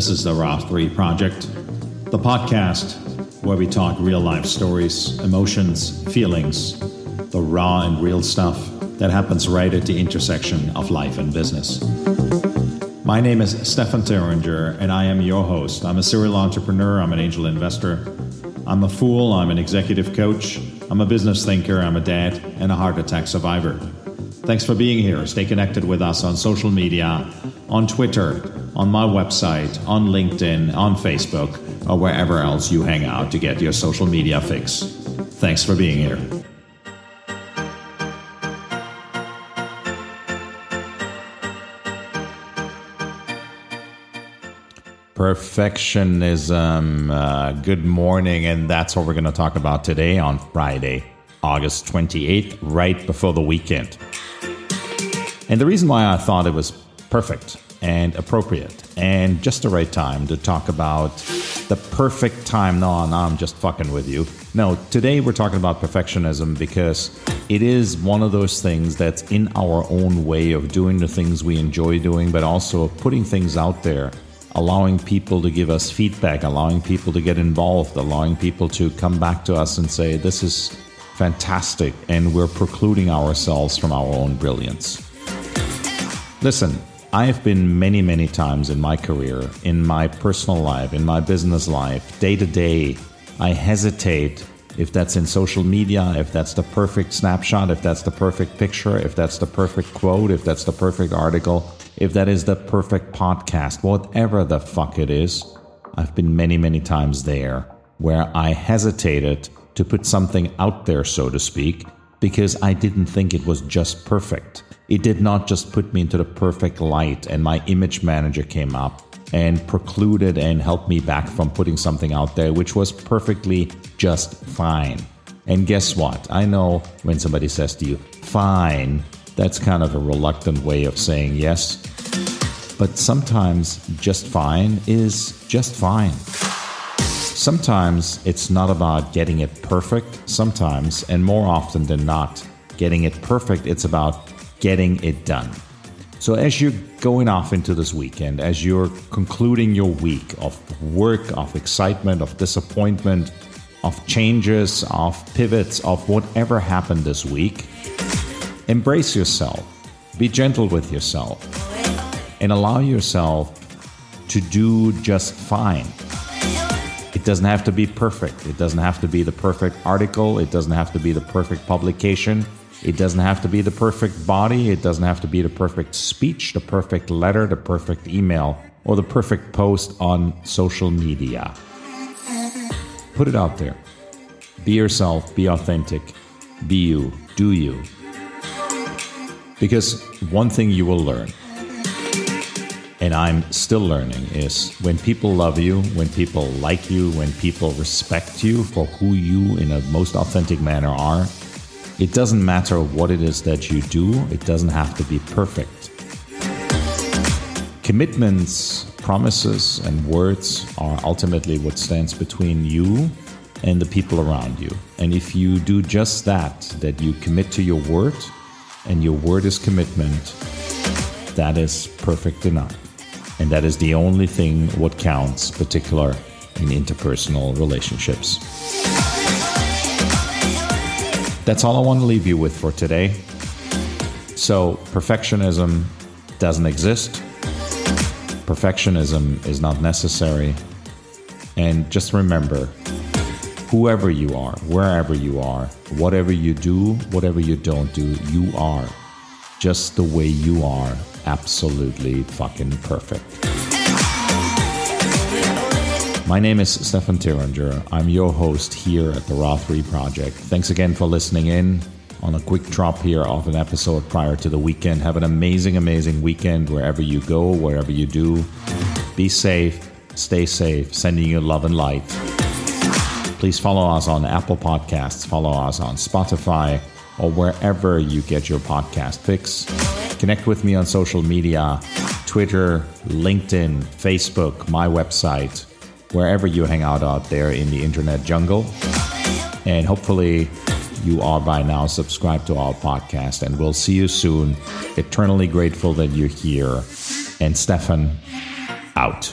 This is the Raw 3 Project, the podcast where we talk real life stories, emotions, feelings, the raw and real stuff that happens right at the intersection of life and business. My name is Stefan Thuringer, and I am your host. I'm a serial entrepreneur, I'm an angel investor, I'm a fool, I'm an executive coach, I'm a business thinker, I'm a dad, and a heart attack survivor. Thanks for being here. Stay connected with us on social media, on Twitter, on my website, on LinkedIn, on Facebook, or wherever else you hang out to get your social media fix. Thanks for being here. Perfectionism. Uh, good morning, and that's what we're going to talk about today on Friday, August 28th, right before the weekend. And the reason why I thought it was perfect and appropriate and just the right time to talk about the perfect time. No, no, I'm just fucking with you. No, today we're talking about perfectionism because it is one of those things that's in our own way of doing the things we enjoy doing, but also putting things out there, allowing people to give us feedback, allowing people to get involved, allowing people to come back to us and say, This is fantastic, and we're precluding ourselves from our own brilliance. Listen, I have been many, many times in my career, in my personal life, in my business life, day to day. I hesitate if that's in social media, if that's the perfect snapshot, if that's the perfect picture, if that's the perfect quote, if that's the perfect article, if that is the perfect podcast, whatever the fuck it is. I've been many, many times there where I hesitated to put something out there, so to speak, because I didn't think it was just perfect it did not just put me into the perfect light, and my image manager came up and precluded and helped me back from putting something out there, which was perfectly just fine. And guess what? I know when somebody says to you, fine, that's kind of a reluctant way of saying yes. But sometimes just fine is just fine. Sometimes it's not about getting it perfect. Sometimes, and more often than not, getting it perfect, it's about getting it done. So, as you're going off into this weekend, as you're concluding your week of work, of excitement, of disappointment, of changes, of pivots, of whatever happened this week, embrace yourself, be gentle with yourself, and allow yourself to do just fine. It doesn't have to be perfect. It doesn't have to be the perfect article. It doesn't have to be the perfect publication. It doesn't have to be the perfect body, it doesn't have to be the perfect speech, the perfect letter, the perfect email, or the perfect post on social media. Put it out there. Be yourself, be authentic, be you, do you. Because one thing you will learn, and I'm still learning, is when people love you, when people like you, when people respect you for who you in a most authentic manner are, it doesn't matter what it is that you do, it doesn't have to be perfect. Commitments, promises, and words are ultimately what stands between you and the people around you. And if you do just that, that you commit to your word, and your word is commitment, that is perfect enough. And that is the only thing what counts, particular in interpersonal relationships. That's all I want to leave you with for today. So, perfectionism doesn't exist. Perfectionism is not necessary. And just remember whoever you are, wherever you are, whatever you do, whatever you don't do, you are just the way you are, absolutely fucking perfect. My name is Stefan Thuringer. I'm your host here at the Raw 3 Project. Thanks again for listening in on a quick drop here of an episode prior to the weekend. Have an amazing, amazing weekend wherever you go, wherever you do. Be safe, stay safe, sending you love and light. Please follow us on Apple Podcasts, follow us on Spotify, or wherever you get your podcast fix. Connect with me on social media Twitter, LinkedIn, Facebook, my website wherever you hang out out there in the internet jungle. And hopefully, you are by now subscribed to our podcast. And we'll see you soon. Eternally grateful that you're here. And Stefan, out.